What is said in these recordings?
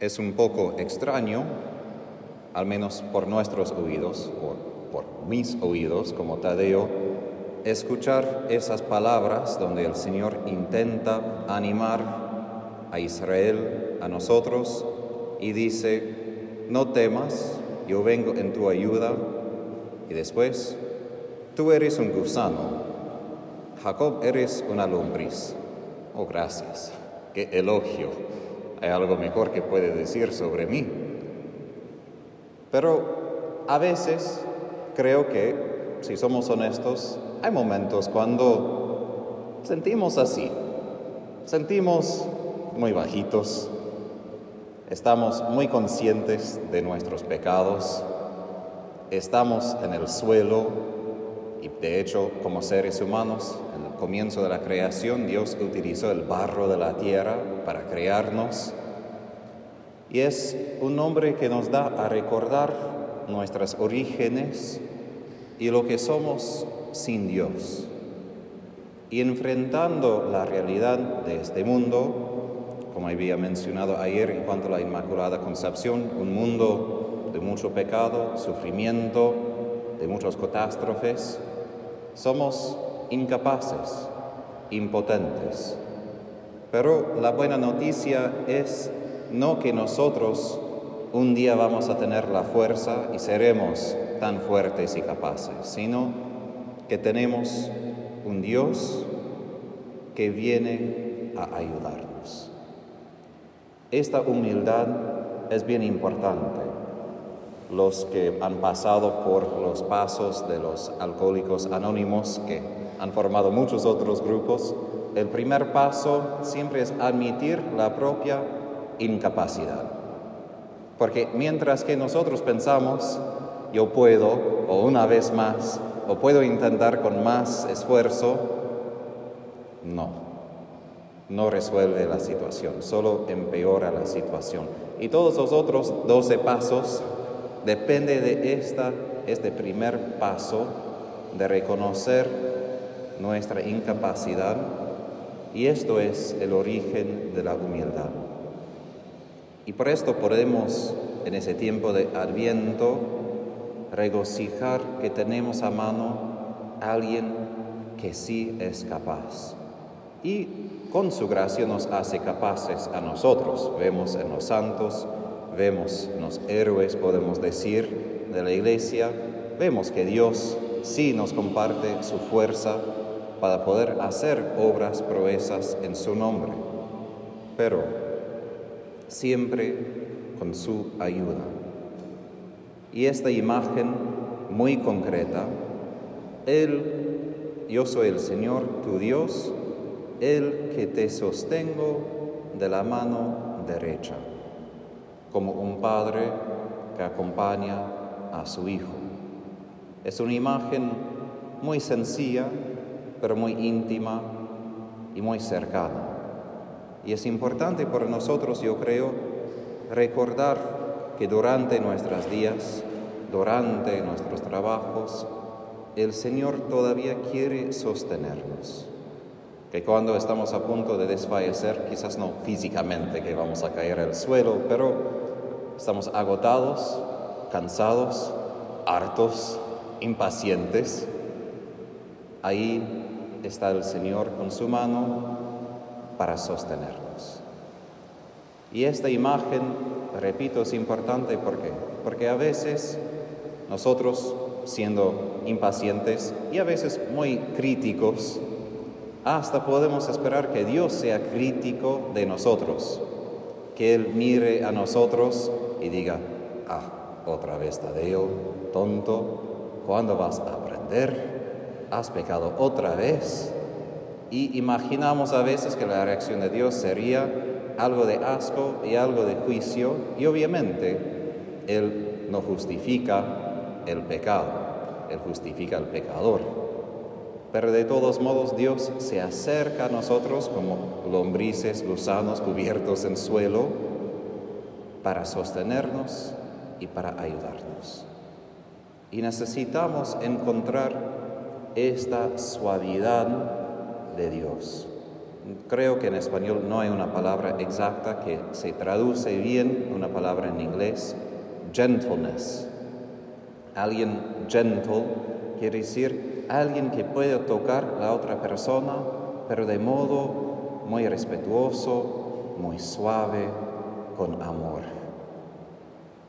Es un poco extraño, al menos por nuestros oídos, o por mis oídos como Tadeo, escuchar esas palabras donde el Señor intenta animar a Israel, a nosotros, y dice, no temas, yo vengo en tu ayuda, y después, tú eres un gusano, Jacob eres una lombriz. Oh, gracias, qué elogio. Hay algo mejor que puede decir sobre mí. Pero a veces creo que, si somos honestos, hay momentos cuando sentimos así. Sentimos muy bajitos, estamos muy conscientes de nuestros pecados, estamos en el suelo y de hecho como seres humanos, en el comienzo de la creación, Dios utilizó el barro de la tierra para crearnos y es un nombre que nos da a recordar nuestros orígenes y lo que somos sin Dios. Y enfrentando la realidad de este mundo, como había mencionado ayer en cuanto a la Inmaculada Concepción, un mundo de mucho pecado, sufrimiento, de muchas catástrofes, somos incapaces, impotentes. Pero la buena noticia es no que nosotros un día vamos a tener la fuerza y seremos tan fuertes y capaces, sino que tenemos un Dios que viene a ayudarnos. Esta humildad es bien importante. Los que han pasado por los pasos de los alcohólicos anónimos, que han formado muchos otros grupos, el primer paso siempre es admitir la propia incapacidad. Porque mientras que nosotros pensamos, yo puedo, o una vez más, o puedo intentar con más esfuerzo, no, no resuelve la situación, solo empeora la situación. Y todos los otros 12 pasos depende de esta, este primer paso de reconocer nuestra incapacidad y esto es el origen de la humildad. Y por esto podemos en ese tiempo de adviento regocijar que tenemos a mano a alguien que sí es capaz. Y con su gracia nos hace capaces a nosotros. Vemos en los santos, vemos los héroes, podemos decir, de la iglesia, vemos que Dios sí nos comparte su fuerza para poder hacer obras, proezas en su nombre, pero siempre con su ayuda. Y esta imagen muy concreta, Él, yo soy el Señor, tu Dios, el que te sostengo de la mano derecha, como un padre que acompaña a su hijo. Es una imagen muy sencilla, pero muy íntima y muy cercana. Y es importante para nosotros, yo creo, recordar que durante nuestros días, durante nuestros trabajos, el Señor todavía quiere sostenernos. Que cuando estamos a punto de desfallecer, quizás no físicamente que vamos a caer al suelo, pero estamos agotados, cansados, hartos, impacientes, ahí está el Señor con su mano para sostenernos. Y esta imagen, repito, es importante porque porque a veces nosotros siendo impacientes y a veces muy críticos, hasta podemos esperar que Dios sea crítico de nosotros, que Él mire a nosotros y diga, ah, otra vez Tadeo, tonto, ¿cuándo vas a aprender? ¿Has pecado otra vez? Y imaginamos a veces que la reacción de Dios sería algo de asco y algo de juicio, y obviamente Él no justifica el pecado, Él justifica al pecador. Pero de todos modos Dios se acerca a nosotros como lombrices, gusanos cubiertos en suelo para sostenernos y para ayudarnos. Y necesitamos encontrar esta suavidad de Dios. Creo que en español no hay una palabra exacta que se traduce bien, una palabra en inglés, gentleness. Alguien gentle quiere decir alguien que puede tocar a la otra persona, pero de modo muy respetuoso, muy suave, con amor.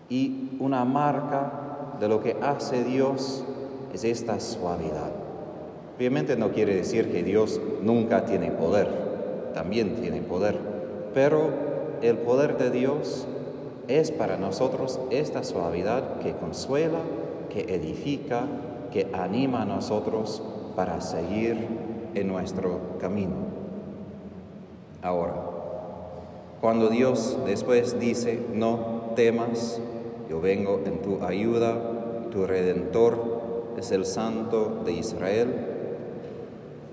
Y una marca de lo que hace Dios es esta suavidad. Obviamente no quiere decir que Dios nunca tiene poder, también tiene poder, pero el poder de Dios es para nosotros esta suavidad que consuela, que edifica, que anima a nosotros para seguir en nuestro camino. Ahora, cuando Dios después dice, no temas, yo vengo en tu ayuda, tu redentor es el Santo de Israel,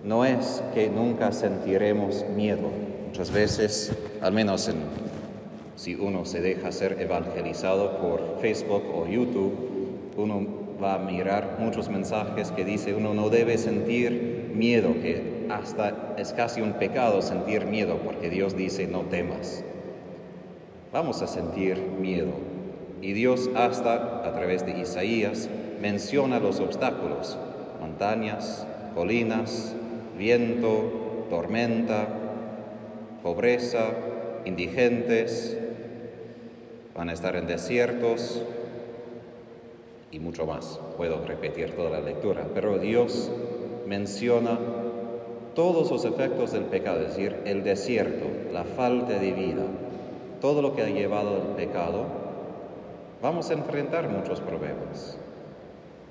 no es que nunca sentiremos miedo. Muchas veces, al menos en, si uno se deja ser evangelizado por Facebook o YouTube, uno va a mirar muchos mensajes que dice uno no debe sentir miedo, que hasta es casi un pecado sentir miedo porque Dios dice no temas. Vamos a sentir miedo. Y Dios hasta a través de Isaías menciona los obstáculos, montañas, colinas, viento, tormenta, pobreza, indigentes, van a estar en desiertos y mucho más. Puedo repetir toda la lectura, pero Dios menciona todos los efectos del pecado, es decir, el desierto, la falta de vida, todo lo que ha llevado al pecado, vamos a enfrentar muchos problemas.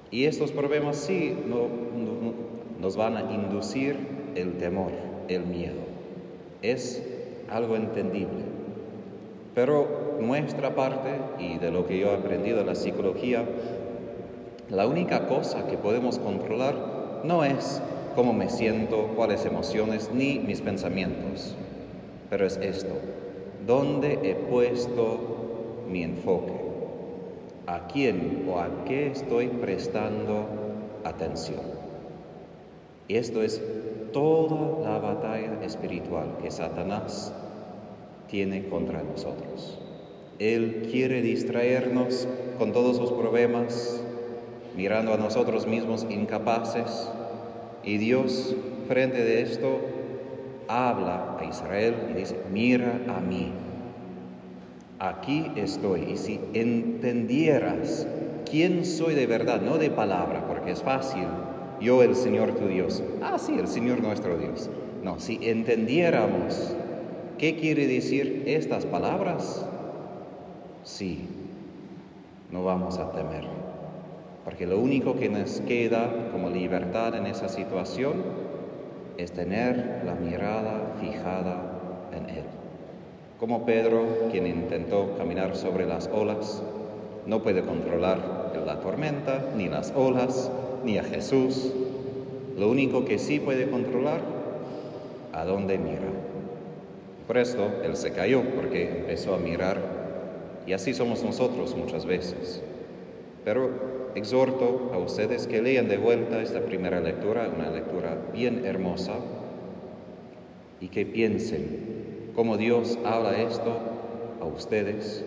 Y estos problemas sí nos van a inducir el temor, el miedo. Es algo entendible. Pero nuestra parte, y de lo que yo he aprendido en la psicología, la única cosa que podemos controlar no es cómo me siento, cuáles emociones, ni mis pensamientos, pero es esto, ¿dónde he puesto mi enfoque? ¿A quién o a qué estoy prestando atención? Y esto es toda la batalla espiritual que Satanás tiene contra nosotros. Él quiere distraernos con todos sus problemas, mirando a nosotros mismos incapaces, y Dios, frente de esto, habla a Israel y dice, mira a mí, aquí estoy. Y si entendieras quién soy de verdad, no de palabra, porque es fácil, yo el Señor tu Dios. Ah, sí, el Señor nuestro Dios. No, si entendiéramos qué quiere decir estas palabras, sí, no vamos a temer. Porque lo único que nos queda como libertad en esa situación es tener la mirada fijada en Él. Como Pedro, quien intentó caminar sobre las olas, no puede controlar la tormenta, ni las olas, ni a Jesús. Lo único que sí puede controlar, a dónde mira. Por esto él se cayó, porque empezó a mirar, y así somos nosotros muchas veces. Pero exhorto a ustedes que lean de vuelta esta primera lectura, una lectura bien hermosa, y que piensen cómo Dios habla esto a ustedes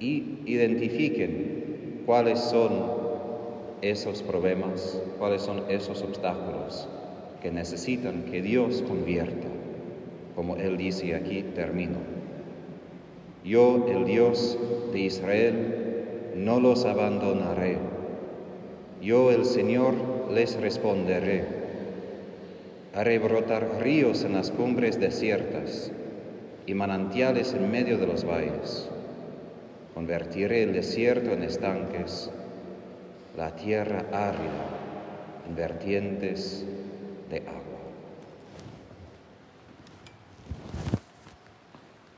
y identifiquen cuáles son esos problemas, cuáles son esos obstáculos que necesitan que Dios convierta, como Él dice aquí, termino. Yo, el Dios de Israel, no los abandonaré. Yo el Señor les responderé. Haré brotar ríos en las cumbres desiertas y manantiales en medio de los valles. Convertiré el desierto en estanques, la tierra árida en vertientes de agua.